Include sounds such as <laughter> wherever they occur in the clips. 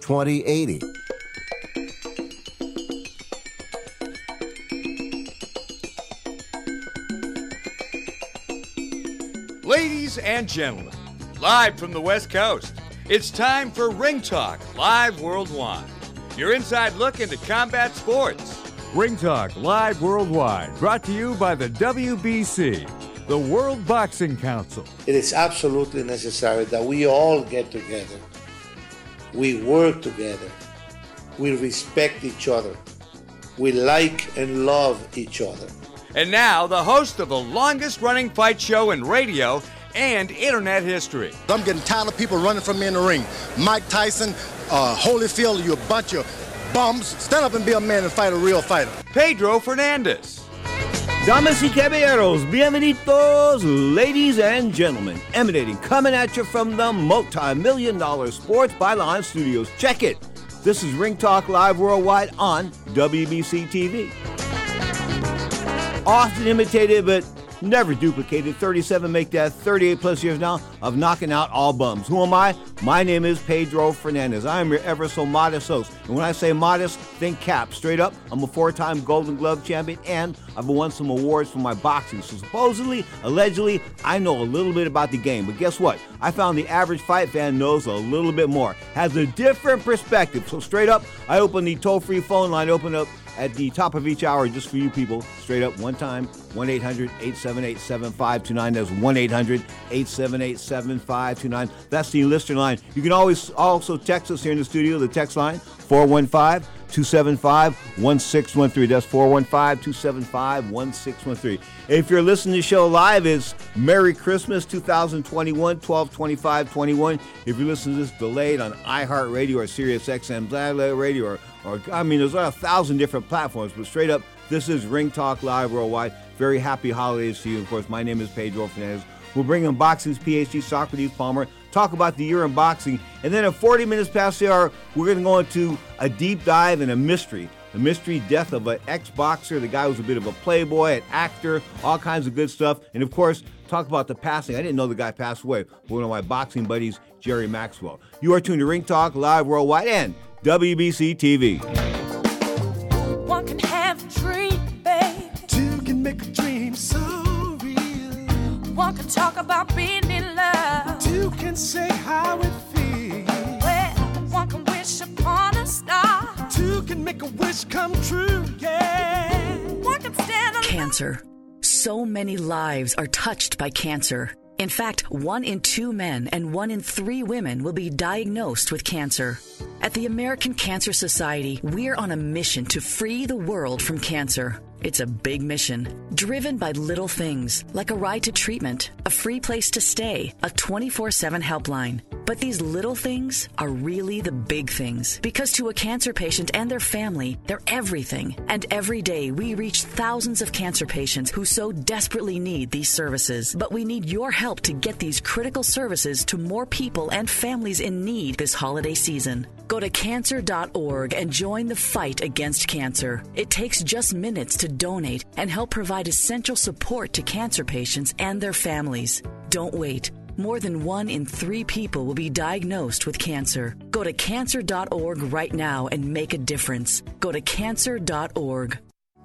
2080. Ladies and gentlemen, live from the West Coast, it's time for Ring Talk Live Worldwide. Your inside look into combat sports. Ring Talk Live Worldwide, brought to you by the WBC, the World Boxing Council. It is absolutely necessary that we all get together. We work together. We respect each other. We like and love each other. And now, the host of the longest running fight show in radio and internet history. I'm getting tired of people running from me in the ring. Mike Tyson, uh, Holyfield, you a bunch of bums. Stand up and be a man and fight a real fighter. Pedro Fernandez. Damas y caballeros, bienvenidos, ladies and gentlemen. Emanating, coming at you from the multi-million dollar Sports Byline Studios. Check it. This is Ring Talk Live Worldwide on WBC TV. Often imitated, but never duplicated. 37 make that 38 plus years now of knocking out all bums. Who am I? My name is Pedro Fernandez. I am your ever so modest host. And when I say modest, think cap. Straight up, I'm a four time Golden Glove champion and I've won some awards for my boxing. So supposedly, allegedly, I know a little bit about the game. But guess what? I found the average fight fan knows a little bit more, has a different perspective. So straight up, I open the toll free phone line, open up at the top of each hour just for you people. Straight up, one time, 1 800 878 7529. That's 1 800 878 7529. That's the listener line. You can always also text us here in the studio, the text line 415 275 1613. That's 415 275 1613. If you're listening to the show live, it's Merry Christmas 2021 12 25 21. If you're listening to this delayed on iHeartRadio or Sirius XM Radio or or I mean, there's a thousand different platforms, but straight up, this is Ring Talk Live Worldwide. Very happy holidays to you. Of course, my name is Pedro Fernandez. We'll bring in boxing's PhD Socrates Palmer, talk about the year in boxing, and then at 40 minutes past the hour, we're going to go into a deep dive and a mystery. The mystery death of an ex-boxer. The guy was a bit of a playboy, an actor, all kinds of good stuff. And of course, talk about the passing. I didn't know the guy passed away. One of my boxing buddies, Jerry Maxwell. You are tuned to Ring Talk Live Worldwide and WBC TV. One can have a dream, babe. Two can make a dream so real. One can talk about being in love. Two can say how it feels. Well, one can wish upon a star. Two can make a wish come true, yeah. One can stand alone. Cancer. So many lives are touched by cancer. In fact, one in two men and one in three women will be diagnosed with cancer. At the American Cancer Society, we're on a mission to free the world from cancer. It's a big mission, driven by little things like a ride to treatment, a free place to stay, a 24 7 helpline. But these little things are really the big things because to a cancer patient and their family, they're everything. And every day we reach thousands of cancer patients who so desperately need these services. But we need your help to get these critical services to more people and families in need this holiday season. Go to cancer.org and join the fight against cancer. It takes just minutes to donate and help provide essential support to cancer patients and their families. Don't wait. More than one in three people will be diagnosed with cancer. Go to cancer.org right now and make a difference. Go to cancer.org.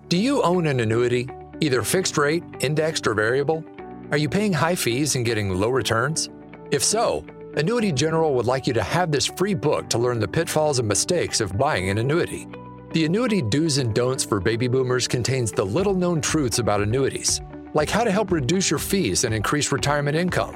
Do you own an annuity, either fixed rate, indexed, or variable? Are you paying high fees and getting low returns? If so, Annuity General would like you to have this free book to learn the pitfalls and mistakes of buying an annuity. The Annuity Do's and Don'ts for Baby Boomers contains the little known truths about annuities, like how to help reduce your fees and increase retirement income.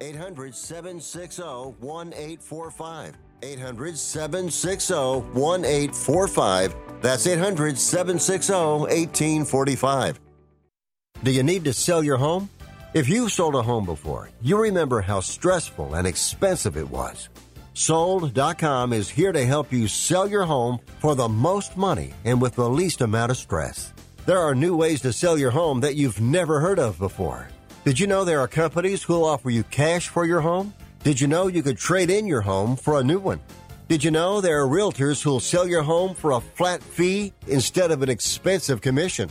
800 760 1845. 800 760 1845. That's 800 760 1845. Do you need to sell your home? If you've sold a home before, you remember how stressful and expensive it was. Sold.com is here to help you sell your home for the most money and with the least amount of stress. There are new ways to sell your home that you've never heard of before. Did you know there are companies who'll offer you cash for your home? Did you know you could trade in your home for a new one? Did you know there are realtors who'll sell your home for a flat fee instead of an expensive commission?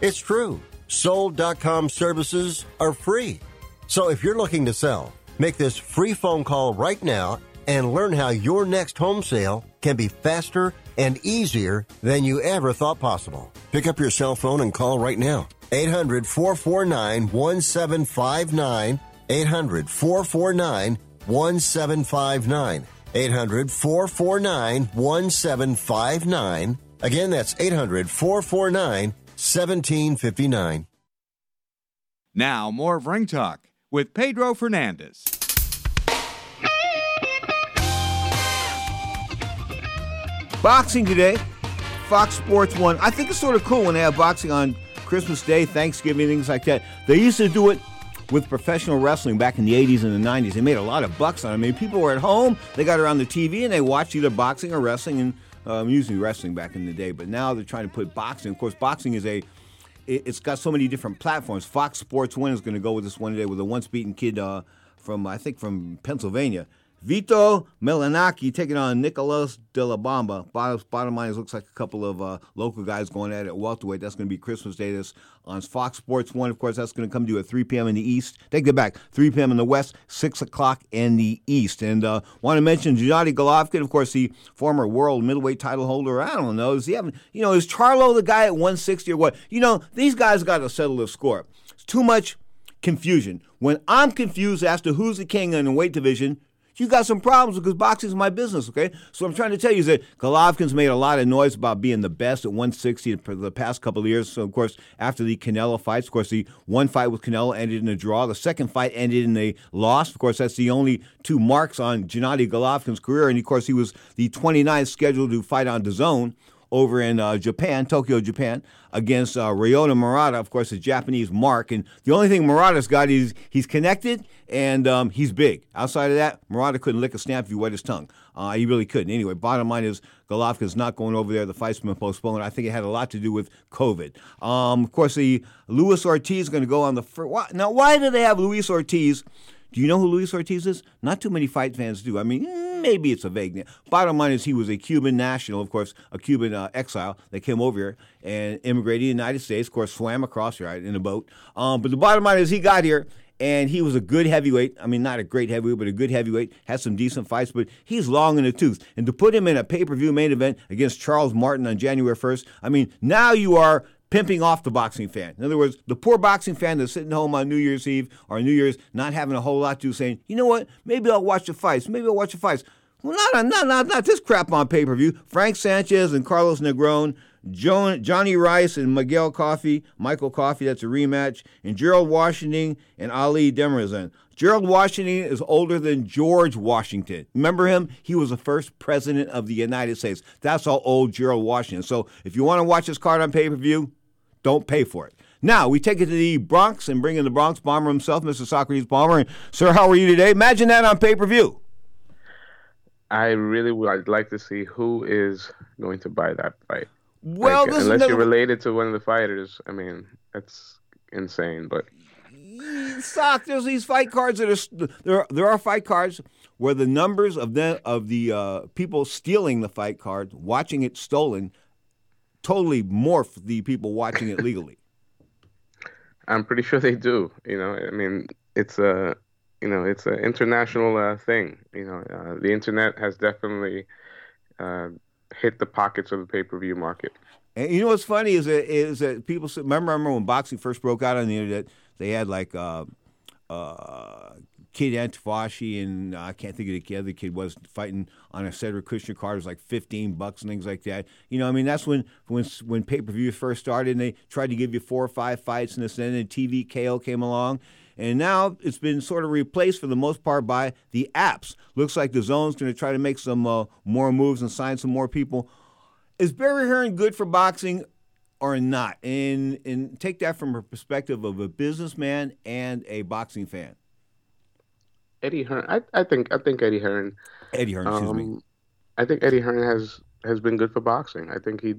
It's true. Sold.com services are free. So if you're looking to sell, make this free phone call right now and learn how your next home sale can be faster and easier than you ever thought possible. Pick up your cell phone and call right now. 800 449 1759. 800 449 1759. 800 449 1759. Again, that's 800 449 1759. Now, more of Ring Talk with Pedro Fernandez. Boxing today, Fox Sports 1. I think it's sort of cool when they have boxing on Christmas Day, Thanksgiving, things like that. They used to do it with professional wrestling back in the 80s and the 90s. They made a lot of bucks on it. I mean, people were at home, they got around the TV, and they watched either boxing or wrestling, and um, usually wrestling back in the day. But now they're trying to put boxing. Of course, boxing is a it's got so many different platforms. Fox Sports One is going to go with this one today with a once beaten kid uh, from I think from Pennsylvania. Vito Mielnicki taking on Nicolas de la Bamba. Bottom, bottom line is looks like a couple of uh, local guys going at it welterweight. That's going to be Christmas Day. This on Fox Sports 1. Of course, that's going to come to you at 3 p.m. in the East. Take it back. 3 p.m. in the West, 6 o'clock in the East. And uh, want to mention Gennady Golovkin, of course, the former world middleweight title holder. I don't know. Is he having, you know, is Charlo the guy at 160 or what? You know, these guys got to settle the score. It's too much confusion. When I'm confused as to who's the king in the weight division, you got some problems because boxing is my business, okay? So I'm trying to tell you is that Golovkin's made a lot of noise about being the best at 160 for the past couple of years. So, of course, after the Canelo fights, of course, the one fight with Canelo ended in a draw. The second fight ended in a loss. Of course, that's the only two marks on Gennady Golovkin's career. And, of course, he was the 29th scheduled to fight on DAZN over in uh, Japan, Tokyo, Japan, against uh, Ryota Murata, of course, a Japanese mark. And the only thing Murata's got is he's connected and um, he's big. Outside of that, Murata couldn't lick a stamp if you wet his tongue. Uh, he really couldn't. Anyway, bottom line is Golovkin's not going over there. The fight's been postponed. I think it had a lot to do with COVID. Um, of course, the Luis Ortiz is going to go on the first. Now, why do they have Luis Ortiz? Do you know who Luis Ortiz is? Not too many fight fans do. I mean, maybe it's a vague. Bottom line is he was a Cuban national, of course, a Cuban uh, exile that came over here and immigrated to the United States. Of course, swam across here right, in a boat. Um, but the bottom line is he got here and he was a good heavyweight. I mean, not a great heavyweight, but a good heavyweight. Had some decent fights, but he's long in the tooth. And to put him in a pay per view main event against Charles Martin on January 1st, I mean, now you are pimping off the boxing fan. In other words, the poor boxing fan that's sitting home on New Year's Eve or New Year's not having a whole lot to do, saying, you know what, maybe I'll watch the fights. Maybe I'll watch the fights. Well, not, not, not, not this crap on pay per view. Frank Sanchez and Carlos Negron, Jonnie Rice and Miguel Coffie, Michael Coffie, that's a rematch, and Gerald Washington and Ali Demirezen. Gerald Washington is older than George Washington. Remember him? He was the first president of the United States. That's how old Gerald Washington. So if you want to watch this card on pay per view, don't pay for it. Now we take it to the Bronx and bring in the Bronx bomber himself, Mr. Socrates Palmer. sir, how are you today? Imagine that on pay per view. I really would like to see who is going to buy that fight. Well, like, unless you're related to one of the fighters, I mean, that's insane. But sock, there's these fight cards that are there. There are fight cards where the numbers of the of the uh, people stealing the fight cards, watching it stolen, totally morph the people watching it legally? <laughs> I'm pretty sure they do. You know, I mean, it's a you know it's an international uh, thing. You know, uh, the internet has definitely uh, hit the pockets of the pay per view market. And you know what's funny is that is that people remember remember when boxing first broke out on the internet, they had like uh, uh, Kid Antifashi and uh, I can't think of the other kid was fighting on a Cedric Kushner card. It was like fifteen bucks and things like that. You know, I mean that's when when when pay per view first started and they tried to give you four or five fights and then and TV KO came along. And now it's been sort of replaced for the most part by the apps. Looks like DAZN's going to try to make some uh, more moves and sign some more people is Barry Hearn good for boxing or not? And and take that from a perspective of a businessman and a boxing fan. Eddie Hearn, I, I think I think Eddie Hearn. Eddie Hearn, excuse um, me. I think Eddie Hearn has has been good for boxing. I think he,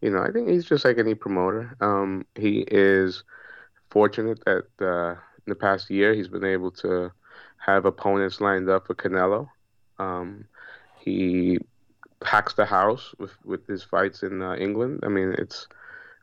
you know, I think he's just like any promoter. Um, he is fortunate that uh, in the past year he's been able to have opponents lined up for Canelo. Um, he packs the house with with his fights in uh, England. I mean, it's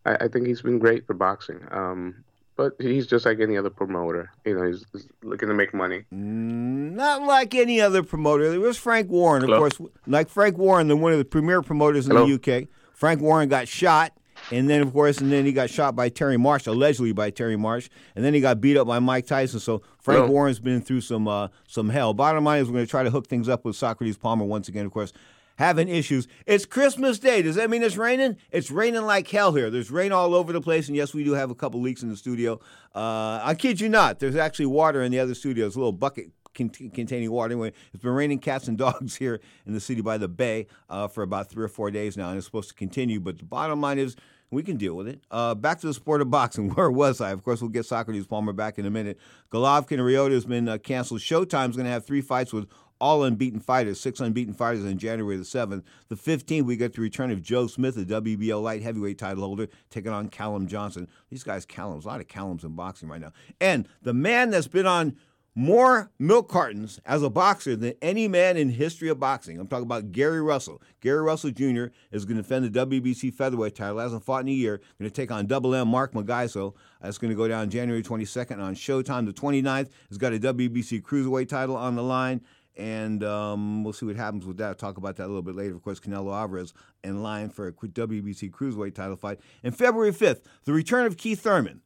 I, I, think he's been great for boxing. Um, but he's just like any other promoter. You know, he's, he's, looking to make money. Not like any other promoter. There was Frank Warren, Hello? of course. Like Frank Warren, the one of the premier promoters in Hello? the UK. Frank Warren got shot. And then, of course, and then he got shot by Terry Marsh, allegedly by Terry Marsh, and then he got beat up by Mike Tyson. So Frank Hello? Warren's been through some uh, some hell. Bottom line is, we're going to try to hook things up with Socrates Palmer once again. Of course, having issues. It's Christmas Day. Does that mean it's raining? It's raining like hell here. There's rain all over the place, and yes, we do have a couple leaks in the studio. Uh, I kid you not. There's actually water in the other studio. A little bucket containing water. Anyway, it's been raining cats and <laughs> dogs here in the city by the bay uh, for about three or four days now, and it's supposed to continue. But the bottom line is, we can deal with it. Uh, back to the sport of boxing. <laughs> Where was I? Of course, we'll get Socrates Palmer back in a minute. Golovkin Ryota has been uh, canceled. Showtime's going to have three fights with all unbeaten fighters, six unbeaten fighters on January the 7th. The 15th, we get the return of Joe Smith, the WBO light heavyweight title holder, taking on Callum Johnson. These guys, Callums, a lot of Callums in boxing right now. And the man that's been on more milk cartons as a boxer than any man in history of boxing. I'm talking about Gary Russell. Gary Russell Jr. is going to defend the WBC featherweight title. Hasn't fought in a year. Going to take on Double M Mark Magsayo. That's going to go down January 22nd on Showtime. The 29th has got a WBC cruiserweight title on the line and um, we'll see what happens with that. I'll talk about that a little bit later. Of course, Canelo Alvarez in line for a WBC cruiserweight title fight. And February 5th, the return of Keith Thurman.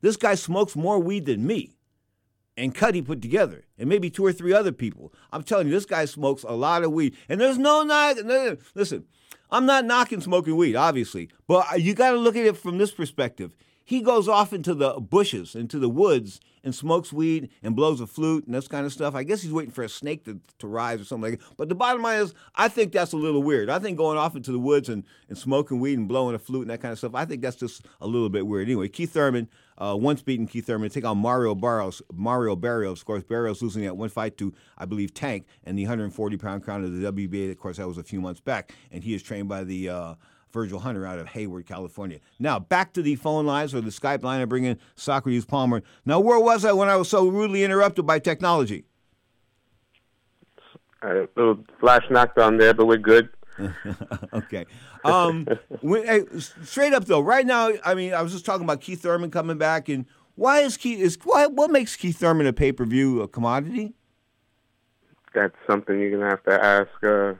This guy smokes more weed than me and Cuddy put together, and maybe two or three other people. I'm telling you, this guy smokes a lot of weed, and there's no knock. No, listen, I'm not knocking smoking weed, obviously, but you got to look at it from this perspective. He goes off into the bushes, into the woods, and smokes weed and blows a flute and this kind of stuff. I guess he's waiting for a snake to, to rise or something like that. But the bottom line is, I think that's a little weird. I think going off into the woods and, and smoking weed and blowing a flute and that kind of stuff, I think that's just a little bit weird. Anyway, Keith Thurman, uh, once beaten Keith Thurman, take on Mario Barrios. Mario Barrios, of course, Barrios losing that one fight to, I believe, Tank and the 140 pound crown of the WBA. Of course, that was a few months back. And he is trained by the. Uh, Virgil Hunter out of Hayward, California. Now, back to the phone lines or the Skype line. I bring in Socrates Palmer. Now, where was I when I was so rudely interrupted by technology? A little flash knockdown there, but we're good. <laughs> okay. Um, <laughs> when, hey, straight up though, right now, I mean, I was just talking about Keith Thurman coming back, and why is Keith is why what makes Keith Thurman a pay per view a commodity? That's something you're gonna have to ask uh,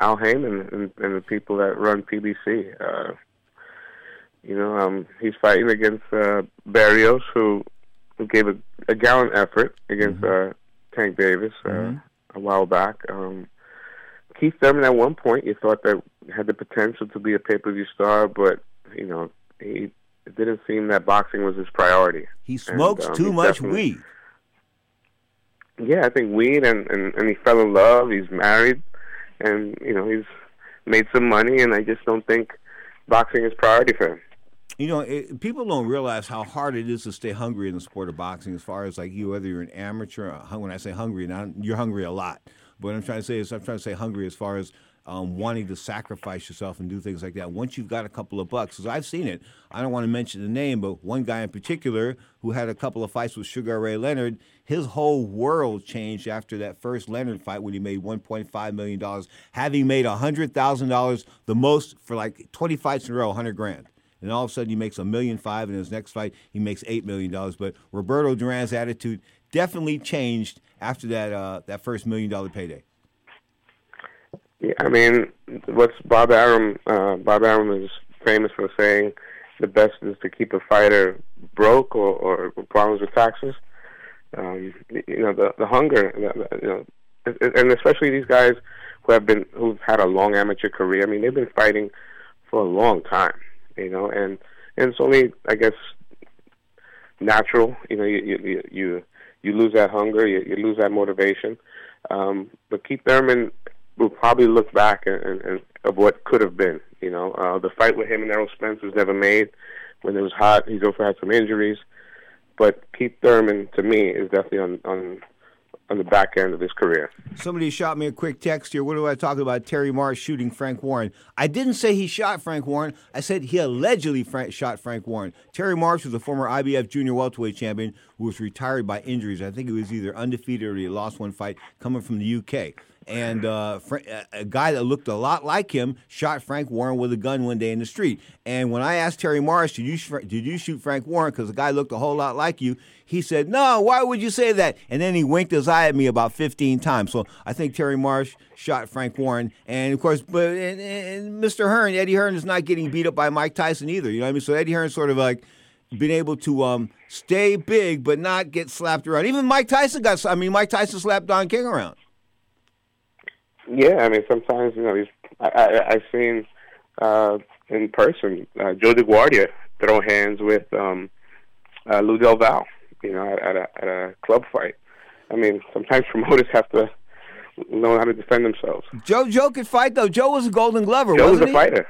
Al Haymon and, and the people that run PBC. Uh, you know, um, he's fighting against uh, Barrios, who, who gave a, a gallant effort against mm-hmm. uh, Tank Davis uh, mm-hmm. a while back. Um, Keith Thurman, at one point, you thought that had the potential to be a pay per view star, but you know, he it didn't seem that boxing was his priority. He smokes and, um, too much weed. Yeah, I think weed, and, and and he fell in love. He's married and you know he's made some money, and I just don't think boxing is priority for him. You know, it, people don't realize how hard it is to stay hungry in the sport of boxing. As far as like you, whether you're an amateur, when I say hungry, now you're hungry a lot. But what I'm trying to say is, I'm trying to say hungry as far as um, wanting to sacrifice yourself and do things like that. Once you've got a couple of bucks, because I've seen it. I don't want to mention the name, but one guy in particular who had a couple of fights with Sugar Ray Leonard, his whole world changed after that first Leonard fight when he made $1.5 million, having made $100,000, the most for like 20 fights in a row, 100 grand. And all of a sudden, he makes a million five, and his next fight, he makes $8 million. But Roberto Duran's attitude definitely changed after that, uh, that first million dollar payday. Yeah, I mean, what's Bob Arum? Uh, Bob Arum is famous for saying the best is to keep a fighter broke or, or problems with taxes. Um, you know, the the hunger, you know, and especially these guys who have been who've had a long amateur career. I mean, they've been fighting for a long time, you know, and and it's only, I guess, natural. You know, you you you you lose that hunger, you, you lose that motivation. Um, but Keith Thurman will probably look back and, and, of what could have been. You know, uh, the fight with him and Errol Spence was never made. When it was hot, he's also had some injuries. But Keith Thurman, to me, is definitely on on on the back end of his career. Somebody shot me a quick text here. What do I talk about? Terry Marsh shooting Frank Warren. I didn't say he shot Frank Warren. I said he allegedly Frank, shot Frank Warren. Terry Marsh was a former IBF junior welterweight champion who was retired by injuries. I think he was either undefeated or he lost one fight coming from the UK and uh, a guy that looked a lot like him shot Frank Warren with a gun one day in the street. And when I asked Terry Marsh, "Did you did you shoot Frank Warren?" because the guy looked a whole lot like you, he said, "No. Why would you say that?" And then he winked his eye at me about 15 times. So I think Terry Marsh shot Frank Warren, and of course, but and, and Mr. Hearn, Eddie Hearn is not getting beat up by Mike Tyson either. You know what I mean? So Eddie Hearn sort of like been able to um, stay big but not get slapped around. Even Mike Tyson got. I mean, Mike Tyson slapped Don King around. Yeah, I mean, sometimes you know, he's, I, I I've seen uh, in person uh, Joe DeGuardia throw hands with um, uh, Lou DiBella, you know, at, at a at a club fight. I mean, sometimes <laughs> promoters have to know how to defend themselves. Joe Joe could fight though. Joe was a Golden Glover. Joe was a he? fighter.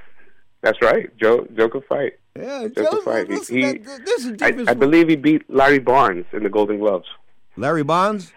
That's right. Joe Joe could fight. Yeah, Joe could fight. Listen, he, that, I, I believe he beat Larry Barnes in the Golden Gloves. Larry Bonds.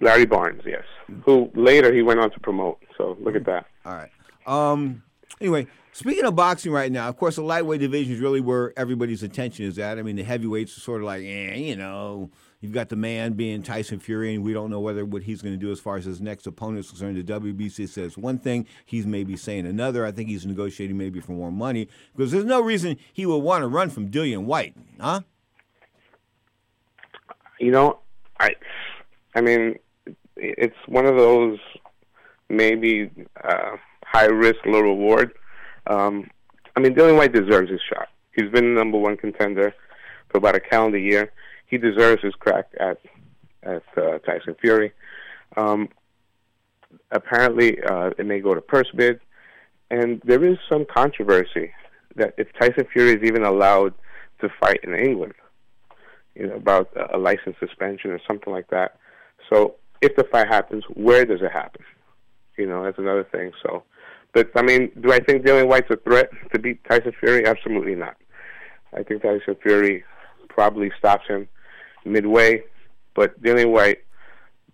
Larry Barnes, yes. Who later he went on to promote. So look at that. All right. Um. Anyway, speaking of boxing right now, of course, the lightweight division is really where everybody's attention is at. I mean, the heavyweights are sort of like, eh, you know, you've got the man being Tyson Fury, and we don't know whether what he's going to do as far as his next opponent is concerned. The WBC says one thing, he's maybe saying another. I think he's negotiating maybe for more money because there's no reason he would want to run from Dillian Whyte, huh? You know, I, I mean, it's one of those maybe uh, high risk, low reward. Um, I mean, Dillian Whyte deserves his shot. He's been the number one contender for about a calendar year. He deserves his crack at at uh, Tyson Fury. Um, apparently, uh, it may go to purse bid, and there is some controversy that if Tyson Fury is even allowed to fight in England, you know, about a license suspension or something like that. So if the fight happens, where does it happen? You know, that's another thing. So, but I mean, do I think Dillian Whyte's a threat to beat Tyson Fury? Absolutely not. I think Tyson Fury probably stops him midway, but Dillian Whyte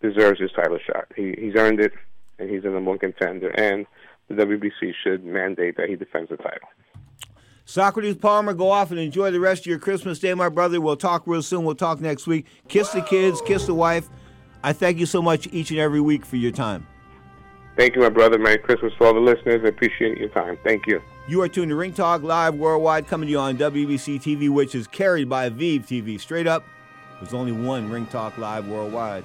deserves his title shot. He he's earned it, and he's a number contender. And the WBC should mandate that he defends the title. Socrates Palmer, go off and enjoy the rest of your Christmas day, my brother. We'll talk real soon. We'll talk next week. Kiss the kids, kiss the wife. I thank you so much each and every week for your time. Thank you, my brother. Merry Christmas to all the listeners. I appreciate your time. Thank you. You are tuned to Ring Talk Live Worldwide, coming to you on WBC TV, which is carried by Vive TV. Straight up, there's only one Ring Talk Live Worldwide.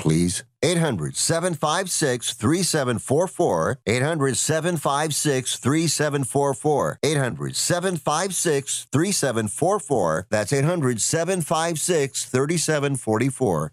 please. 800 756 3744. 800 756 3744. 800 756 3744. That's 800 756 3744.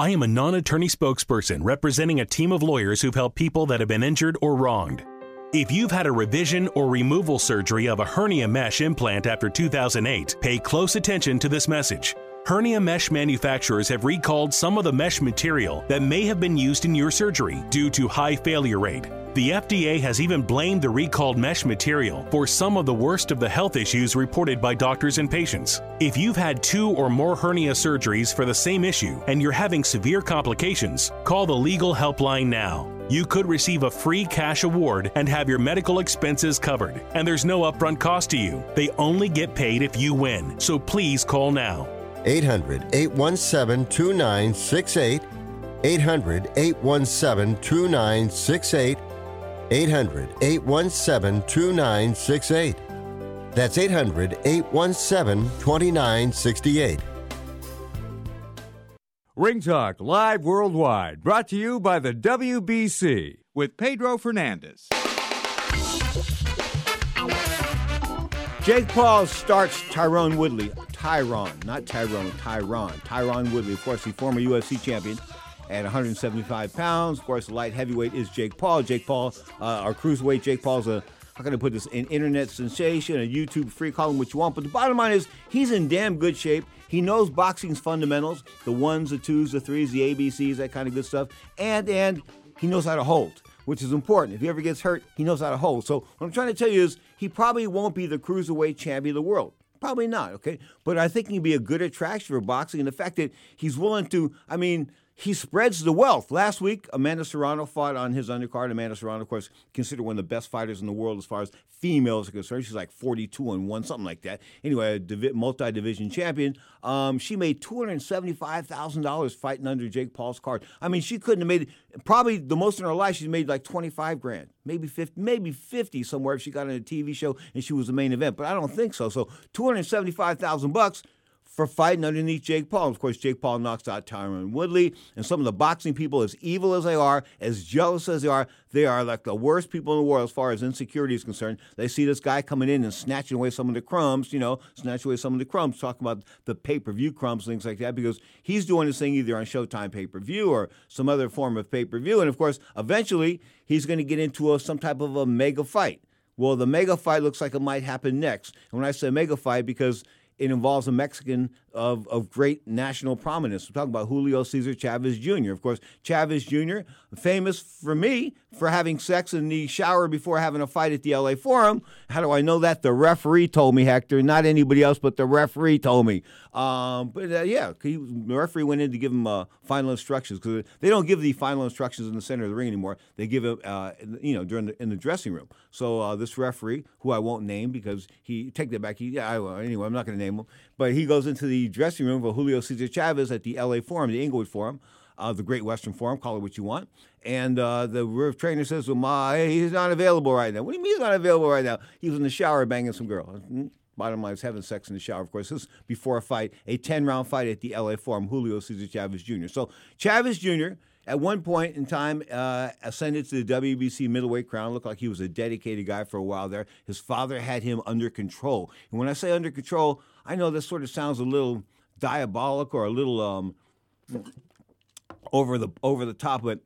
I am a non attorney spokesperson representing a team of lawyers who've helped people that have been injured or wronged. If you've had a revision or removal surgery of a hernia mesh implant after 2008, pay close attention to this message. Hernia mesh manufacturers have recalled some of the mesh material that may have been used in your surgery due to high failure rate. The FDA has even blamed the recalled mesh material for some of the worst of the health issues reported by doctors and patients. If you've had two or more hernia surgeries for the same issue and you're having severe complications, call the legal helpline now. You could receive a free cash award and have your medical expenses covered. And there's no upfront cost to you. They only get paid if you win. So please call now. 800 817 2968. 800 817 2968. 800 817 2968. That's 800 817 2968. Ring Talk Live Worldwide, brought to you by the WBC with Pedro Fernandez. Jake Paul starts Tyrone Woodley. Tyrone, not Tyrone, Tyrone. Tyrone Woodley, of course, the former UFC champion at 175 pounds. Of course, the light heavyweight is Jake Paul. Jake Paul, uh, our cruiserweight, Jake Paul's a how can I put this? An internet sensation, a YouTube free, call him what you want. But the bottom line is, he's in damn good shape. He knows boxing's fundamentals the ones, the twos, the threes, the ABCs, that kind of good stuff. And, and he knows how to hold, which is important. If he ever gets hurt, he knows how to hold. So, what I'm trying to tell you is, he probably won't be the cruiserweight champion of the world. Probably not, okay? But I think he'd be a good attraction for boxing. And the fact that he's willing to, I mean, he spreads the wealth. Last week, Amanda Serrano fought on his undercard. Amanda Serrano, of course, considered one of the best fighters in the world as far as females are concerned. She's like 42 and 1, something like that. Anyway, a multi division champion. Um, she made $275,000 fighting under Jake Paul's card. I mean, she couldn't have made probably the most in her life. She's made like 25 grand, maybe 50, maybe 50 somewhere if she got on a TV show and she was the main event. But I don't think so. So 275,000 bucks for fighting underneath Jake Paul. Of course, Jake Paul knocks out Tyron Woodley, and some of the boxing people, as evil as they are, as jealous as they are, they are like the worst people in the world as far as insecurity is concerned. They see this guy coming in and snatching away some of the crumbs, you know, snatching away some of the crumbs, talking about the pay per view crumbs, things like that, because he's doing this thing either on Showtime pay per view or some other form of pay per view. And of course, eventually, he's going to get into a, some type of a mega fight. Well, the mega fight looks like it might happen next. And when I say mega fight, because it involves a Mexican of, of great national prominence. We're talking about Julio Cesar Chavez Jr. Of course, Chavez Jr., famous for me for having sex in the shower before having a fight at the LA Forum. How do I know that? The referee told me, Hector, not anybody else, but the referee told me. Um, but uh, yeah, he, the referee went in to give him uh, final instructions because they don't give the final instructions in the center of the ring anymore. They give it, uh, you know, during the, in the dressing room. So uh, this referee, who I won't name because he take that back. He, yeah, I, anyway, I'm not going to name him, but he goes into the dressing room for Julio Cesar Chavez at the LA Forum, the Inglewood Forum. uh, the Great Western Forum, call it what you want. And uh, the trainer says, well, my, he's not available right now. What do you mean he's not available right now? He was in the shower banging some girl. Hmm? Bottom line is having sex in the shower, of course. This is before a fight, a 10 round fight at the LA Forum, Julio Cesar Chavez Jr. So Chavez Jr., at one point in time, uh, ascended to the WBC middleweight crown. Looked like he was a dedicated guy for a while there. His father had him under control. And when I say under control, I know this sort of sounds a little diabolic or a little um, over the over the top, but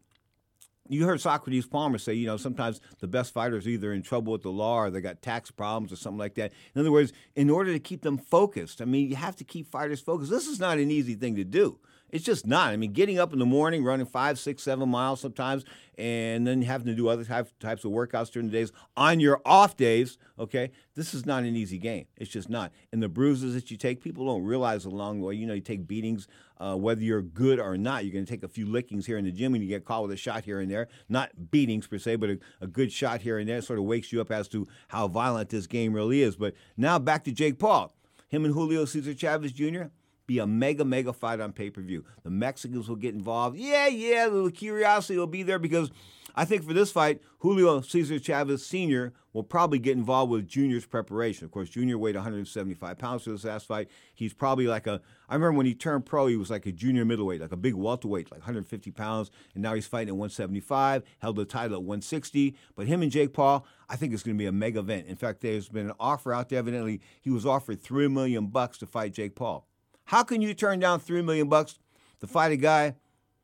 you heard Socrates Palmer say, you know, sometimes the best fighters either in trouble with the law or they got tax problems or something like that. In other words, in order to keep them focused, I mean, you have to keep fighters focused. This is not an easy thing to do. It's just not. I mean, getting up in the morning, running five, six, seven miles sometimes, and then having to do other type, types of workouts during the days on your off days, okay? This is not an easy game. It's just not. And the bruises that you take, people don't realize along the way. You know, you take beatings, uh, whether you're good or not. You're going to take a few lickings here in the gym and you get caught with a shot here and there. Not beatings per se, but a, a good shot here and there sort of wakes you up as to how violent this game really is. But now back to Jake Paul. Him and Julio Cesar Chavez Jr., be a mega, mega fight on pay per view. The Mexicans will get involved. Yeah, yeah, the curiosity will be there because I think for this fight, Julio Cesar Chavez Sr. will probably get involved with Junior's preparation. Of course, Junior weighed 175 pounds for this last fight. He's probably like a, I remember when he turned pro, he was like a junior middleweight, like a big welterweight, like 150 pounds. And now he's fighting at 175, held the title at 160. But him and Jake Paul, I think it's going to be a mega event. In fact, there's been an offer out there. Evidently, he was offered three million bucks to fight Jake Paul. How can you turn down three million bucks to fight a guy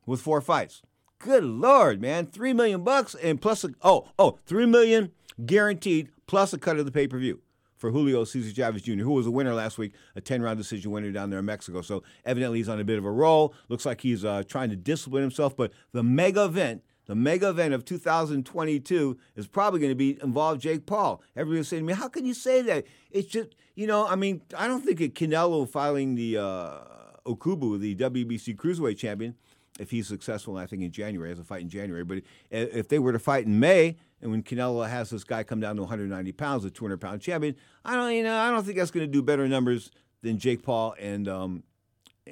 with four fights? Good lord, man, three million bucks and plus a, oh oh three million guaranteed plus a cut of the pay per view for Julio Cesar Chavez Jr., who was a winner last week, a 10 round decision winner down there in Mexico. So evidently he's on a bit of a roll. Looks like he's uh, trying to discipline himself. But the mega event, the mega event of 2022 is probably going to be involve Jake Paul. Everybody's saying to me, how can you say that? It's just, you know, I mean, I don't think it Canelo filing the uh, Okubo, the WBC cruiserweight champion, if he's successful, I think in January, has a fight in January. But if they were to fight in May, and when Canelo has this guy come down to 190 pounds, a 200 pound champion, I don't, you know, I don't think that's going to do better numbers than Jake Paul and um,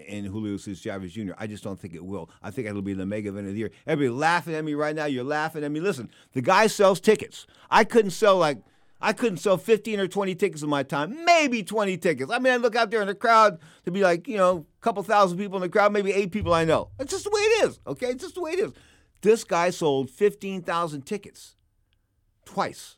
and Julio Cesar Chavez Jr. I just don't think it will. I think it'll be the mega event of the year. Everybody laughing at me right now. You're laughing at me. Listen, the guy sells tickets. I couldn't sell like I couldn't sell 15 or 20 tickets in my time, maybe 20 tickets. I mean, I look out there in the crowd to be like, you know, a couple thousand people in the crowd, maybe eight people I know. It's just the way it is, okay? It's just the way it is. This guy sold 15,000 tickets twice.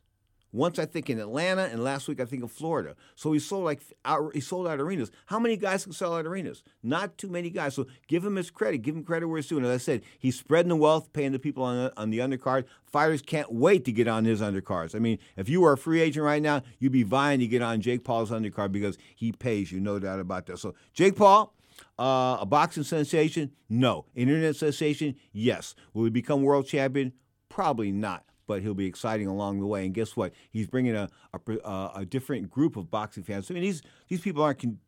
Once I think in Atlanta, and last week I think in Florida. So he sold like out, he sold out arenas. How many guys can sell out arenas? Not too many guys. So give him his credit. Give him credit where it's due. And as I said, he's spreading the wealth, paying the people on the, on the undercard. Fighters can't wait to get on his undercards. I mean, if you were a free agent right now, you'd be vying to get on Jake Paul's undercard because he pays you, no doubt about that. So Jake Paul. Uh, a boxing sensation? No. Internet sensation? Yes. Will he become world champion? Probably not but he'll be exciting along the way. And guess what? He's bringing a a, uh, a different group of boxing fans. I mean, these these people aren't. Con-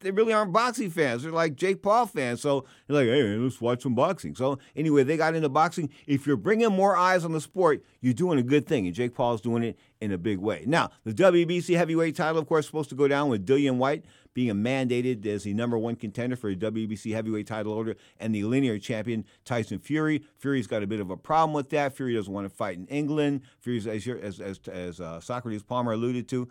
they really aren't boxing fans. They're like Jake Paul fans. So they're like, hey, let's watch some boxing. So anyway, they got into boxing. If you're bringing more eyes on the sport, you're doing a good thing. And Jake Paul's doing it in a big way. Now, the WBC heavyweight title, of course, supposed to go down with Dillian Whyte being mandated as the number one contender for the WBC heavyweight title holder and the linear champion Tyson Fury. Fury's got a bit of a problem with that. Fury doesn't want to fight in England. Fury's, as, as, as, as uh, Socrates Palmer alluded to,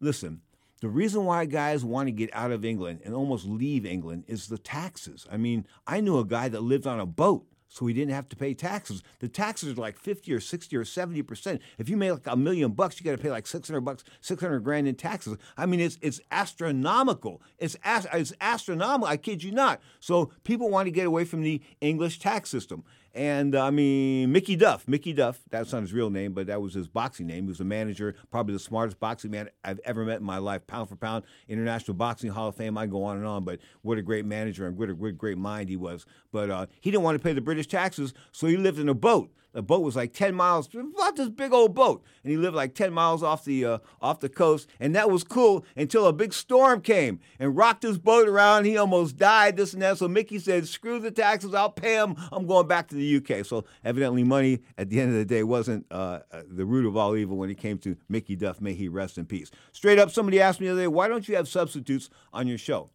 listen, the reason why guys want to get out of England and almost leave England is the taxes. I mean, I knew a guy that lived on a boat so he didn't have to pay taxes. The taxes are like 50 or 60 or 70 percent. If you make like a million bucks, you got to pay like 600 bucks, 600 grand in taxes. I mean, it's it's astronomical. It's it's astronomical. I kid you not. So people want to get away from the English tax system. And uh, I mean, Mickey Duff. Mickey Duff, that's not his real name, but that was his boxing name. He was a manager, probably the smartest boxing man I've ever met in my life, pound for pound, International Boxing Hall of Fame. I go on and on, but what a great manager and what a great, great mind he was. But uh, he didn't want to pay the British taxes, so he lived in a boat. The boat was like 10 miles, about this big old boat. And he lived like 10 miles off the, uh, off the coast. And that was cool until a big storm came and rocked his boat around. He almost died, this and that. So Mickey said, screw the taxes, I'll pay them. I'm going back to the UK. So evidently, money at the end of the day wasn't uh, uh, the root of all evil when it came to Mickey Duff. May he rest in peace. Straight up, somebody asked me the other day, why don't you have substitutes on your show?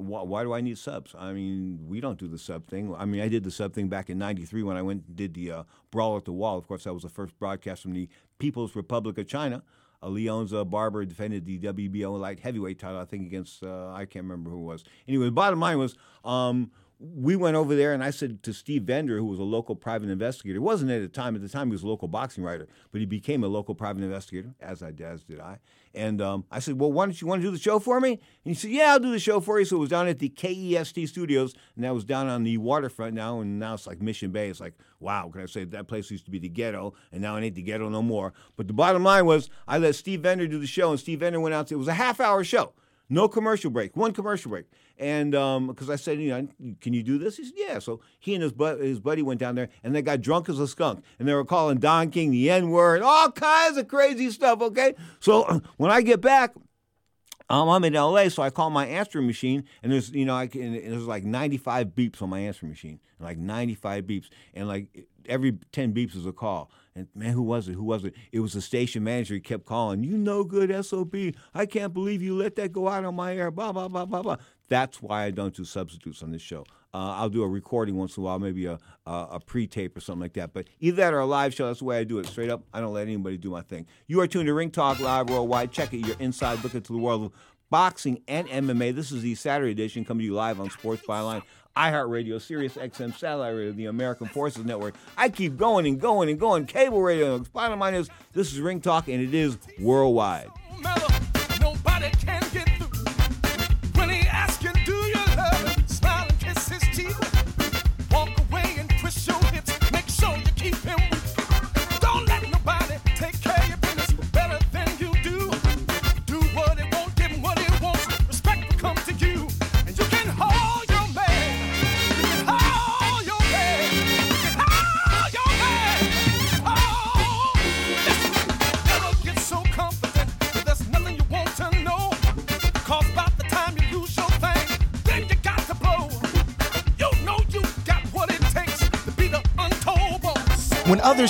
Why, why, do I need subs? I mean, we don't do the sub thing. I mean, I did the sub thing back in '93 when I went and did the uh, Brawl at the Wall. Of course, that was the first broadcast from the People's Republic of China. Uh, Leonzer Barber defended the WBO light heavyweight title, I think, against, uh, I can't remember who it was. Anyway, the bottom line was um, we went over there, and I said to Steve Vender, who was a local private investigator, wasn't at the time. At the time, he was a local boxing writer, but he became a local private investigator, as I as did I. And um, I said, "Well, why don't you want to do the show for me?" And he said, "Yeah, I'll do the show for you." So it was down at the KEST studios, and that was down on the waterfront now, and now it's like Mission Bay. It's like, wow, can I say that place used to be the ghetto, and now it ain't the ghetto no more. But the bottom line was, I let Steve Vender do the show, and Steve Vender went out. To, it was a half hour show. No commercial break, one commercial break. And because um, I said, you know, can you do this? He said, yeah. So he and his, bu- his buddy went down there and they got drunk as a skunk. And they were calling Don King the N word, all kinds of crazy stuff, okay? So <clears throat> when I get back, um, I'm in LA, so I call my answering machine, and there's you know I can, there's like 95 beeps on my answering machine, like 95 beeps, and like every 10 beeps is a call. And man, who was it? Who was it? It was the station manager. He kept calling, "You no good SOB. I can't believe you let that go out on my air." Blah blah blah blah blah. That's why I don't do substitutes on this show. Uh, I'll do a recording once in a while, maybe a, a, a pre-tape or something like that. But either that or a live show. That's the way I do it. Straight up, I don't let anybody do my thing. You are tuned to Ring Talk Live Worldwide. Check it. Your inside look into the world of boxing and MMA. This is the Saturday edition coming to you live on Sports Byline iHeartRadio, Sirius XM Satellite Radio, the American Forces Network. I keep going and going and going. Cable radio. Bottom line is, this is Ring Talk, and it is worldwide.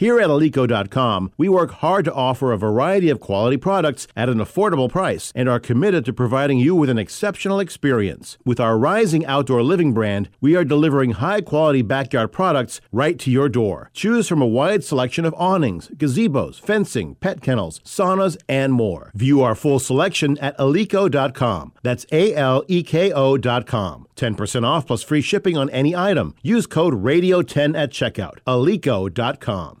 Here at Aleko.com, we work hard to offer a variety of quality products at an affordable price and are committed to providing you with an exceptional experience. With our rising outdoor living brand, we are delivering high quality backyard products right to your door. Choose from a wide selection of awnings, gazebos, fencing, pet kennels, saunas, and more. View our full selection at Aleko.com. That's A L E K O.com. 10% off plus free shipping on any item. Use code RADIO10 at checkout. Aleko.com.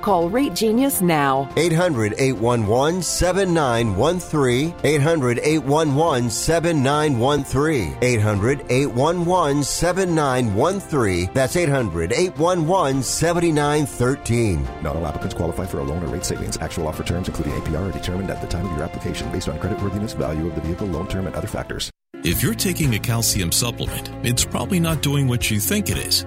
Call Rate Genius now. 800 811 7913. 800 811 7913. 800 811 7913. That's 800 811 7913. Not all applicants qualify for a loan or rate savings. Actual offer terms, including APR, are determined at the time of your application based on creditworthiness, value of the vehicle, loan term, and other factors. If you're taking a calcium supplement, it's probably not doing what you think it is.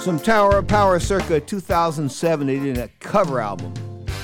Some Tower of Power circa 2007. They did a cover album.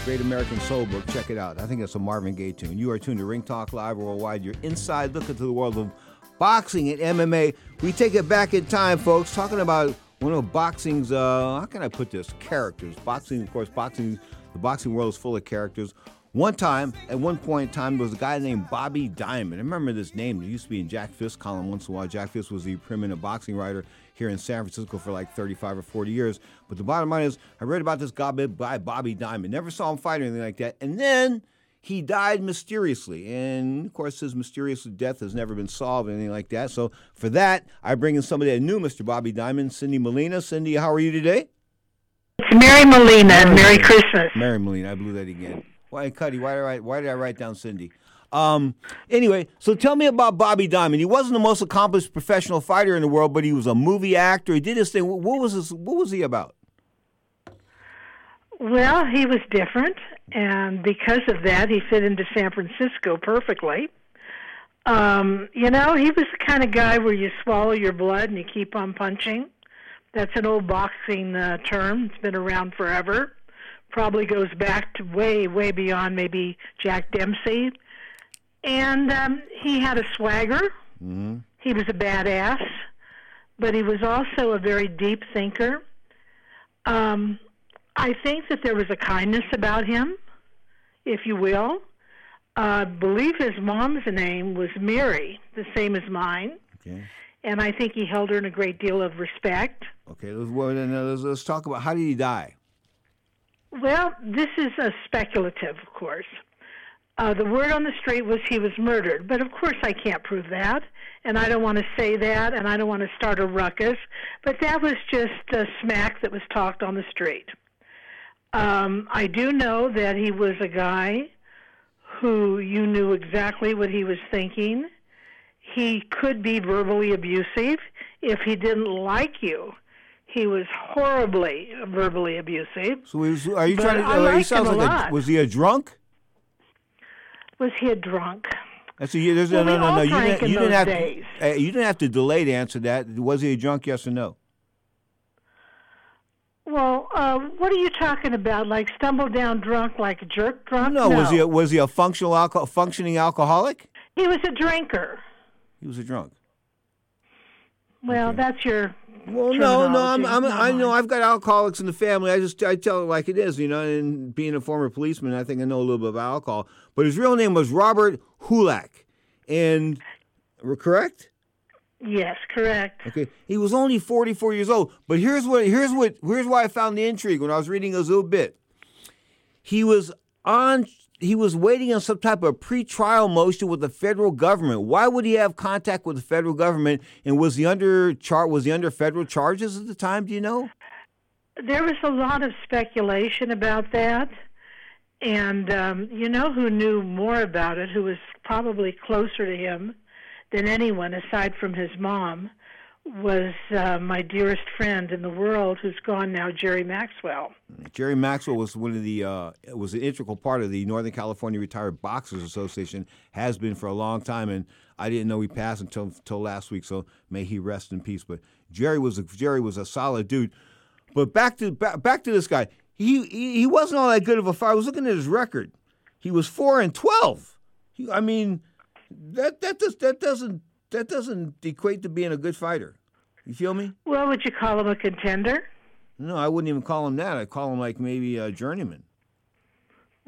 Great American Soul Book. Check it out. I think it's a Marvin Gaye tune. You are tuned to Ring Talk Live Worldwide. Your inside look into the world of boxing and MMA. We take it back in time, folks, talking about one of boxing's, uh, how can I put this? Characters. Boxing, of course, boxing, the boxing world is full of characters. One time, at one point in time, there was a guy named Bobby Diamond. I remember this name. It used to be in Jack Fiske column once in a while. Jack Fiske was the preeminent boxing writer here in San Francisco for like 35 or 40 years. But the bottom line is, I read about this guy by Bobby Diamond. Never saw him fight or anything like that. And then he died mysteriously. And of course, his mysterious death has never been solved or anything like that. So for that, I bring in somebody that knew Mr. Bobby Diamond, Cindy Molina. Cindy, how are you today? It's Mary Molina. Mary, Merry Christmas. Mary Molina. I blew that again. Why, Cuddy? Why did I why did I write down Cindy? Um, anyway, so tell me about Bobby Diamond. He wasn't the most accomplished professional fighter in the world, but he was a movie actor. He did his thing. What was his, What was he about? Well, he was different, and because of that, he fit into San Francisco perfectly. Um, you know, he was the kind of guy where you swallow your blood and you keep on punching. That's an old boxing uh, term. It's been around forever. Probably goes back to way, way beyond maybe Jack Dempsey. And um, he had a swagger. Mm-hmm. He was a badass, but he was also a very deep thinker. Um, I think that there was a kindness about him, if you will. Uh, I believe his mom's name was Mary, the same as mine. Okay. And I think he held her in a great deal of respect. Okay, let's, well, then, uh, let's, let's talk about how did he die? Well, this is a speculative, of course. Uh, the word on the street was he was murdered, but of course I can't prove that, and I don't want to say that, and I don't want to start a ruckus. But that was just a smack that was talked on the street. Um, I do know that he was a guy who you knew exactly what he was thinking. He could be verbally abusive if he didn't like you. He was horribly verbally abusive. So was, are you But trying to? Uh, he sounds him a was he a drunk? Was he a drunk? That's a, there's, Well, no, no, no, no. You didn't, you didn't have days. to. Uh, you didn't have to delay to answer that. Was he a drunk? Yes or no? Well, uh, what are you talking about? Like stumble down drunk, like a jerk drunk? No. Was he? A, was he a functional alco- functioning alcoholic? He was a drinker. He was a drunk. Well, that's your. Well, no, no. I'm, I'm, I know. I've got alcoholics in the family. I just I tell it like it is, you know. And being a former policeman, I think I know a little bit about alcohol. But his real name was Robert Hulak, and correct. Yes, correct. Okay, he was only 44 years old. But here's what here's what here's why I found the intrigue when I was reading his little bit. He was on he was waiting on some type of pre-trial motion with the federal government. Why would he have contact with the federal government? And was he under char was he under federal charges at the time? Do you know? There was a lot of speculation about that. And um, you know who knew more about it, who was probably closer to him than anyone aside from his mom, was uh, my dearest friend in the world who's gone now, Jerry Maxwell. Jerry Maxwell was one of the uh, was an integral part of the Northern California Retired Boxers Association. Has been for a long time, and I didn't know he passed until until last week. So may he rest in peace. But Jerry was a, Jerry was a solid dude. But back to back, back to this guy. He, he he wasn't all that good of a fighter. I was looking at his record. He was four and twelve. He, I mean, that that does that doesn't that doesn't equate to being a good fighter. You feel me? Well, would you call him a contender? No, I wouldn't even call him that. I'd call him like maybe a journeyman.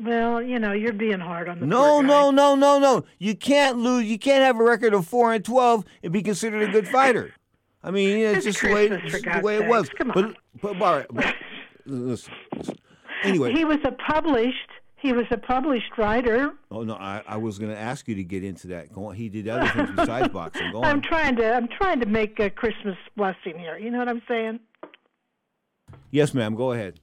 Well, you know, you're being hard on the No, no, no, no, no. You can't lose. You can't have a record of four and twelve and be considered a good fighter. I mean, it's, It's just the way, it's the way it was. Come but, on. but, all right, <laughs> but listen, listen. Anyway, He was a published. He was a published writer. oh no, I, I was going to ask you to get into that. Go on. He did other things besides <laughs> boxing. Go I'm trying to. I'm trying to make a Christmas blessing here. You know what I'm saying? Yes, ma'am. Go ahead.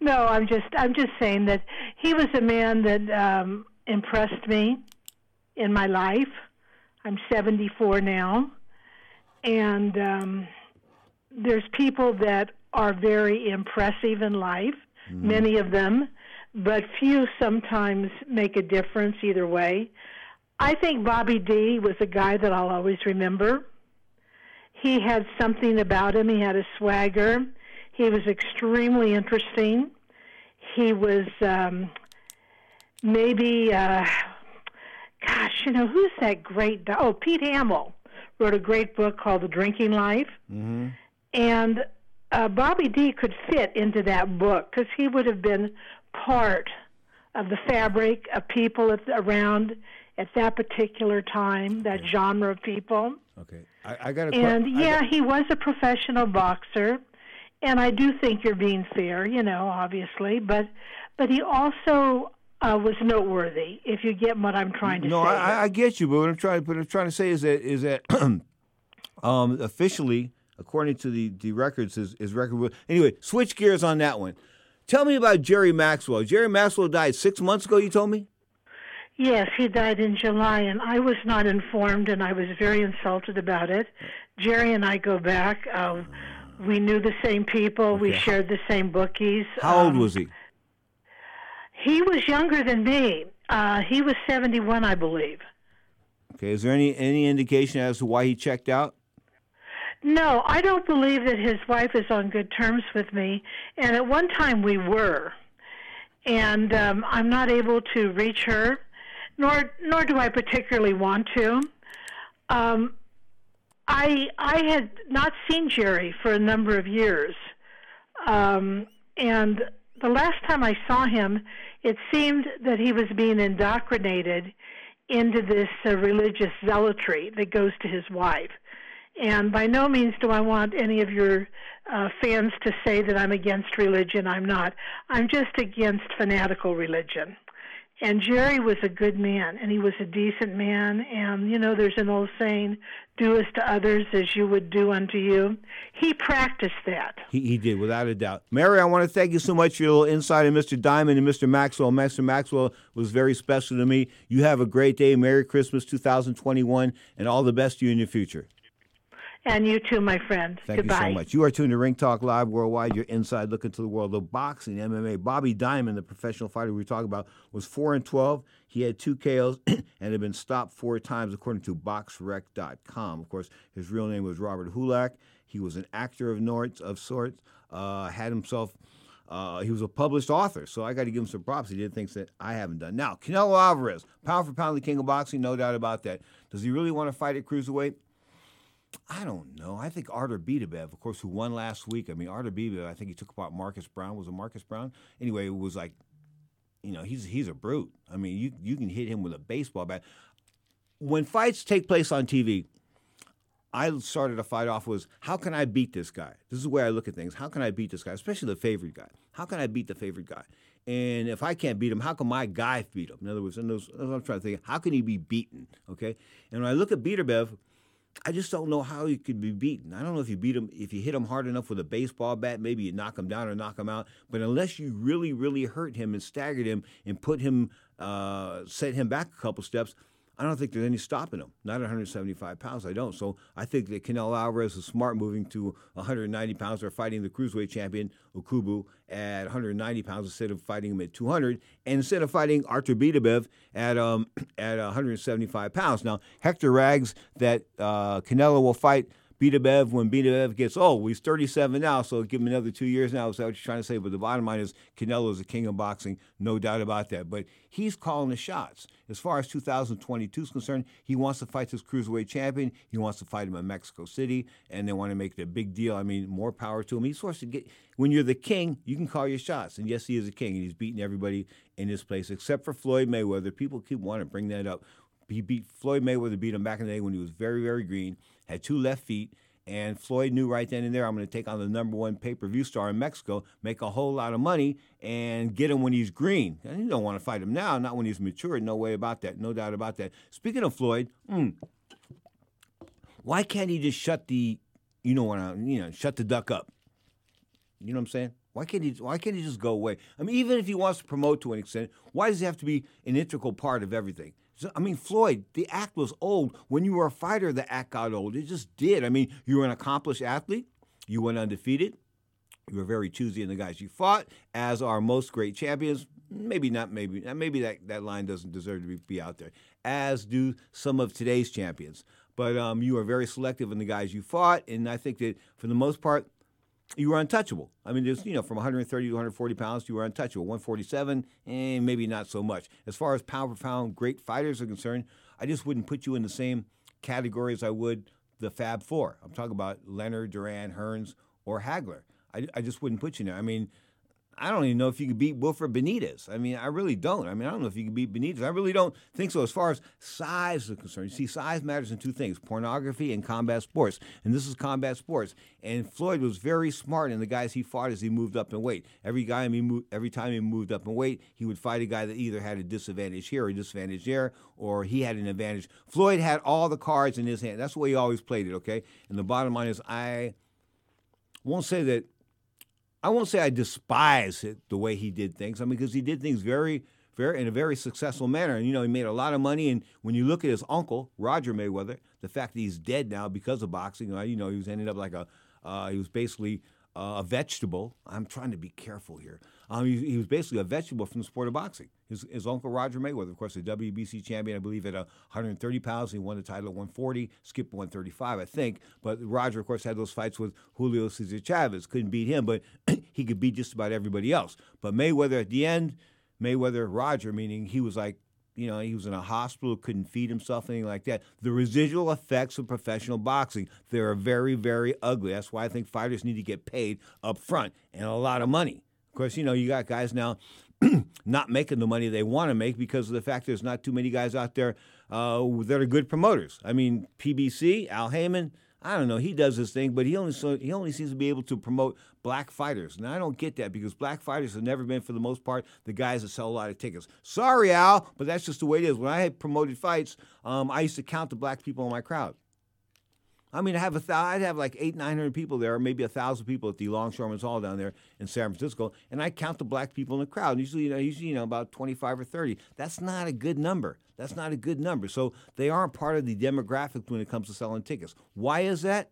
No, I'm just. I'm just saying that he was a man that um, impressed me in my life. I'm 74 now, and um, there's people that are very impressive in life. Many of them, but few sometimes make a difference either way. I think Bobby D was a guy that I'll always remember. He had something about him. He had a swagger. He was extremely interesting. He was um, maybe, uh, gosh, you know, who's that great? Oh, Pete Hamill wrote a great book called The Drinking Life. Mm-hmm. And uh, Bobby D could fit into that book because he would have been part of the fabric of people at, around at that particular time, that genre of people. Okay. I, I got a. And I yeah, got- he was a professional boxer, and I do think you're being fair, you know, obviously, but but he also uh, was noteworthy. If you get what I'm trying to no, say. I, I- I get you, but what I'm trying, but I'm trying to say is that is that <clears throat> um, officially, according to the, the records, is is record. Anyway, switch gears on that one. Tell me about Jerry Maxwell. Jerry Maxwell died six months ago. You told me. Yes, he died in July, and I was not informed, and I was very insulted about it. Jerry and I go back. Uh, we knew the same people. We shared the same bookies. How old Um, was he? He was younger than me. Uh, he was 71, I believe. Okay. Is there any any indication as to why he checked out? No, I don't believe that his wife is on good terms with me. And at one time we were. And um, I'm not able to reach her, nor nor do I particularly want to. Um, I I had not seen Jerry for a number of years, um, and the last time I saw him, it seemed that he was being indoctrinated into this uh, religious zealotry that goes to his wife. And by no means do I want any of your uh, fans to say that I'm against religion. I'm not. I'm just against fanatical religion. And Jerry was a good man, and he was a decent man. And, you know, there's an old saying, do as to others as you would do unto you. He practiced that. He, he did, without a doubt. Mary, I want to thank you so much for your little insight on Mr. Diamond and Mr. Maxwell. Mr. Maxwell was very special to me. You have a great day. Merry Christmas 2021, and all the best to you in your future. And you too, my friend. Thank Goodbye. you so much. You are tuned to Ring Talk Live Worldwide, your inside look into the world of boxing, MMA. Bobby Diamond, the professional fighter we were talking about, was 4 and 12. He had two KOs <clears throat> and had been stopped four times, according to BoxRec.com. Of course, his real name was Robert Hulak. He was an actor of sorts, of sorts uh, had himself. Uh, he was a published author, so I got to give him some props. He did things that I haven't done. Now, Canelo Alvarez, pound for pound, the king of boxing, no doubt about that. Does he really want to fight at cruiserweight? I don't know. I think Artur Beterbiev, of course, who won last week. I mean, Artur Beterbiev, I think he took apart Marcus Brown. Was it Marcus Brown? Anyway, it was like, you know, he's he's a brute. I mean, you you can hit him with a baseball bat. When fights take place on TV, I started a fight off was how can I beat this guy? This is the way I look at things. How can I beat this guy, especially the favorite guy? How can I beat the favorite guy? And if I can't beat him, how can my guy beat him? In other words, in those, I'm trying to think. How can he be beaten? Okay. And when I look at Beterbiev, I just don't know how he could be beaten. I don't know if you beat him, if you hit him hard enough with a baseball bat, maybe you knock him down or knock him out. But unless you really, really hurt him and staggered him and put him, uh, set him back a couple steps, I don't think there's any stopping him. Not at 175 pounds, I don't. So I think that Canelo Alvarez is smart moving to 190 pounds or fighting the cruiserweight champion Okubu at 190 pounds instead of fighting him at 200, and instead of fighting Artur Beterbiev at um, at 175 pounds. Now Hector Rags that uh, Canelo will fight Beterbiev when Beterbiev gets old. He's 37 now, so give him another two years now. Is that what you're trying to say? But the bottom line is Canelo is the king of boxing, no doubt about that. But he's calling the shots. As far as 2022 is concerned, he wants to fight this cruiserweight champion. He wants to fight him in Mexico City, and they want to make it a big deal. I mean, more power to him. He's supposed to get. When you're the king, you can call your shots, and yes, he is a king, and he's beating everybody in this place except for Floyd Mayweather. People keep wanting to bring that up. He beat Floyd Mayweather, beat him back in the day when he was very, very green, had two left feet, and Floyd knew right then and there, I'm going to take on the number one pay per view star in Mexico, make a whole lot of money, and get him when he's green. And you don't want to fight him now, not when he's mature. No way about that. No doubt about that. Speaking of Floyd, mm, why can't he just shut the, you know what I, you know, shut the duck up? You know what I'm saying? Why can't he? Why can't he just go away? I mean, even if he wants to promote to an extent, why does he have to be an integral part of everything? I mean, Floyd, the act was old. When you were a fighter, the act got old. It just did. I mean, you were an accomplished athlete. You went undefeated. You were very choosy in the guys you fought, as are most great champions. Maybe not. Maybe maybe that, that line doesn't deserve to be, be out there. As do some of today's champions. But um, you are very selective in the guys you fought, and I think that for the most part, you were untouchable. I mean, there's you know from 130 to 140 pounds, you were untouchable. 147, and eh, maybe not so much. As far as pound for pound great fighters are concerned, I just wouldn't put you in the same category as I would the Fab Four. I'm talking about Leonard, Duran, Hearns, or Hagler. I, I just wouldn't put you there. I mean, I don't even know if you could beat Wilfred Benitez. I mean, I really don't. I mean, I don't know if you can beat Benitez. I really don't think so. As far as size is concerned, you see, size matters in two things: pornography and combat sports. And this is combat sports. And Floyd was very smart in the guys he fought as he moved up in weight. Every guy, he moved, every time he moved up in weight, he would fight a guy that either had a disadvantage here or a disadvantage there, or he had an advantage. Floyd had all the cards in his hand. That's the way he always played it. Okay. And the bottom line is, I won't say that I won't say I despise it the way he did things. I mean, because he did things very, very in a very successful manner, and you know, he made a lot of money. And when you look at his uncle Roger Mayweather, the fact that he's dead now because of boxing, you know, he was ended up like a, uh, he was basically uh, a vegetable. I'm trying to be careful here. Um, he, he, was basically a vegetable from the sport of boxing. His, his uncle Roger Mayweather, of course, the WBC champion, I believe, at 130 pounds. He won the title at 140, skipped 135, I think. But Roger, of course, had those fights with Julio Cesar Chavez. Couldn't beat him, but <clears throat> he could beat just about everybody else. But Mayweather at the end, Mayweather Roger, meaning he was like you know, he was in a hospital, couldn't feed himself, anything like that. The residual effects of professional boxing, they're very, very ugly. That's why I think fighters need to get paid up front and a lot of money. Of course, you know, you got guys now <clears throat> not making the money they want to make because of the fact there's not too many guys out there uh, that are good promoters. I mean, PBC, Al Haymon, I don't know. He does his thing, but he only so, he only seems to be able to promote black fighters, and I don't get that because black fighters have never been, for the most part, the guys that sell a lot of tickets. Sorry, Al, but that's just the way it is. When I had promoted fights, um, I used to count the black people in my crowd. I mean, I have a th- I'd have like eight, nine hundred people there, or maybe a thousand people at the Longshoremen's Hall down there in San Francisco, and I count the black people in the crowd. Usually, you know, usually, you know, about twenty-five or thirty. That's not a good number. That's not a good number. So they aren't part of the demographic when it comes to selling tickets. Why is that?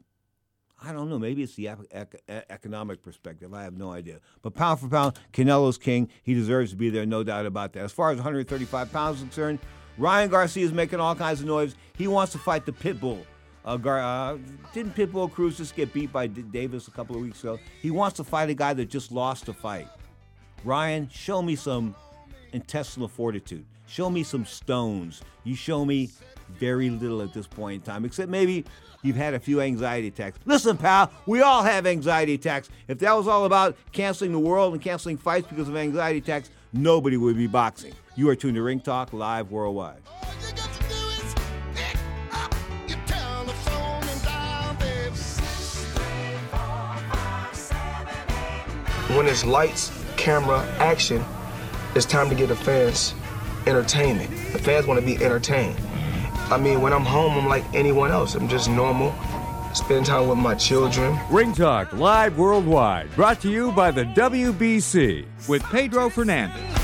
I don't know. Maybe it's the ec- economic perspective. I have no idea. But pound for pound, Canelo's king. He deserves to be there, no doubt about that. As far as 135 pounds is concerned, Ryan Garcia is making all kinds of noise. He wants to fight the pit bull uh, Gar- uh, didn't Pitbull Cruz just get beat by D- Davis a couple of weeks ago? He wants to fight a guy that just lost a fight. Ryan, show me some intestinal fortitude. Show me some stones. You show me very little at this point in time, except maybe you've had a few anxiety attacks. Listen, pal, we all have anxiety attacks. If that was all about canceling the world and canceling fights because of anxiety attacks, nobody would be boxing. You are tuned to Ring Talk Live Worldwide. When it's lights, camera, action, it's time to get the fans entertainment. The fans want to be entertained. I mean, when I'm home, I'm like anyone else. I'm just normal. Spend time with my children. Ring Talk Live Worldwide, brought to you by the WBC with Pedro Fernandez.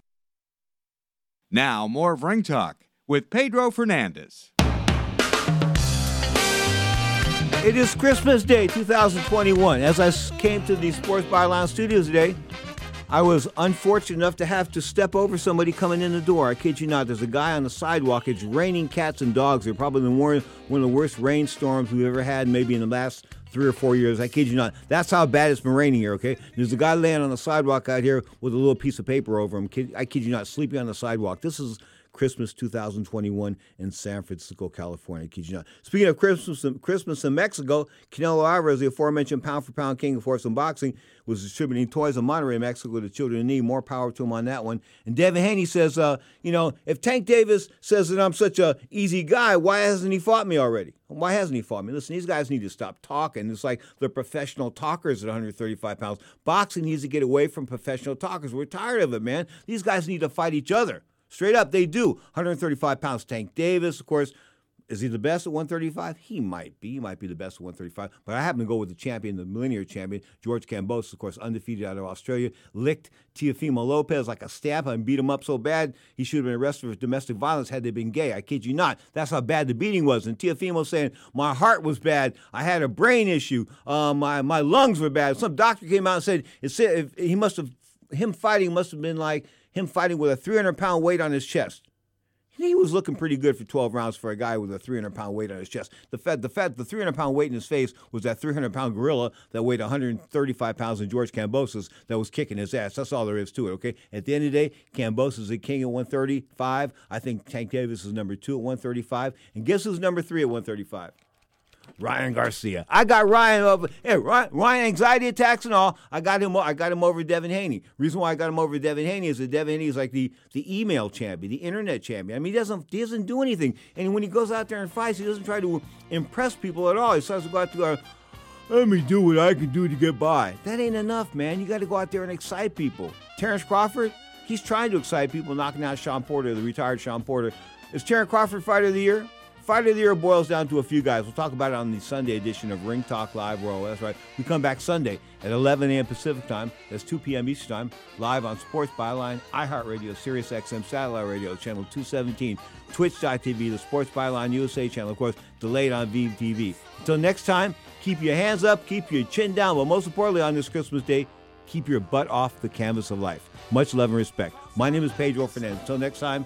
Now, more of Ring Talk with Pedro Fernandez. It is Christmas Day 2021. As I came to the Sports Byline studios today, I was unfortunate enough to have to step over somebody coming in the door. I kid you not. There's a guy on the sidewalk. It's raining cats and dogs. They're probably the one of the worst rainstorms we've ever had, maybe in the last three or four years. I kid you not. That's how bad it's been raining here, okay? There's a guy laying on the sidewalk out here with a little piece of paper over him. I kid you not, sleeping on the sidewalk. This is Christmas 2021 in San Francisco, California. Speaking of Christmas, Christmas in Mexico, Canelo Alvarez, the aforementioned pound for pound king of force in boxing, was distributing toys in Monterrey, Mexico to children in need. More power to him on that one. And Devin Haney says, uh, you know, if Tank Davis says that I'm such a easy guy, why hasn't he fought me already? Why hasn't he fought me? Listen, these guys need to stop talking. It's like they're professional talkers at 135 pounds. Boxing needs to get away from professional talkers. We're tired of it, man. These guys need to fight each other. Straight up, they do. 135 pounds. Tank Davis, of course. Is he the best at 135? He might be. He might be the best at 135. But I happen to go with the champion, the millennial champion, George Kambosos, of course, undefeated out of Australia. Licked Teofimo Lopez like a stamp and beat him up so bad he should have been arrested for domestic violence had they been gay. I kid you not. That's how bad the beating was. And Teofimo saying, My heart was bad. I had a brain issue. Uh, my, my lungs were bad. Some doctor came out and said, it said he must have, him fighting must have been like him fighting with a 300 pound weight on his chest. He was looking pretty good for 12 rounds for a guy with a 300 pound weight on his chest. The fed, the fed, the 300 pound weight in his face was that 300 pound gorilla that weighed 135 pounds in George Kambosos that was kicking his ass. That's all there is to it. Okay. At the end of the day, Kambosos is the king at 135. I think Tank Davis is number two at 135. And guess who's number three at 135? Ryan Garcia. I got Ryan over. Hey, Ryan, anxiety attacks and all. I got him. I got him over Devin Haney. Reason why I got him over Devin Haney is that Devin Haney is like the the email champion, the internet champion. I mean, he doesn't he doesn't do anything. And when he goes out there and fights, he doesn't try to impress people at all. He starts to go out to go. Let me do what I can do to get by. That ain't enough, man. You got to go out there and excite people. Terrence Crawford, he's trying to excite people, knocking out Sean Porter, the retired Sean Porter. Is Terrence Crawford fighter of the year? Fighter of the year boils down to a few guys. We'll talk about it on the Sunday edition of Ring Talk Live Royal. Oh, that's right. We come back Sunday at 11 a.m. Pacific time. That's 2 p.m. Eastern time. Live on Sports Byline, iHeartRadio, Sirius XM Satellite Radio, Channel 217, Twitch.tv, the Sports Byline USA channel, of course, delayed on VTV. Until next time, keep your hands up, keep your chin down, but most importantly on this Christmas day, keep your butt off the canvas of life. Much love and respect. My name is Pedro Fernandez. Until next time,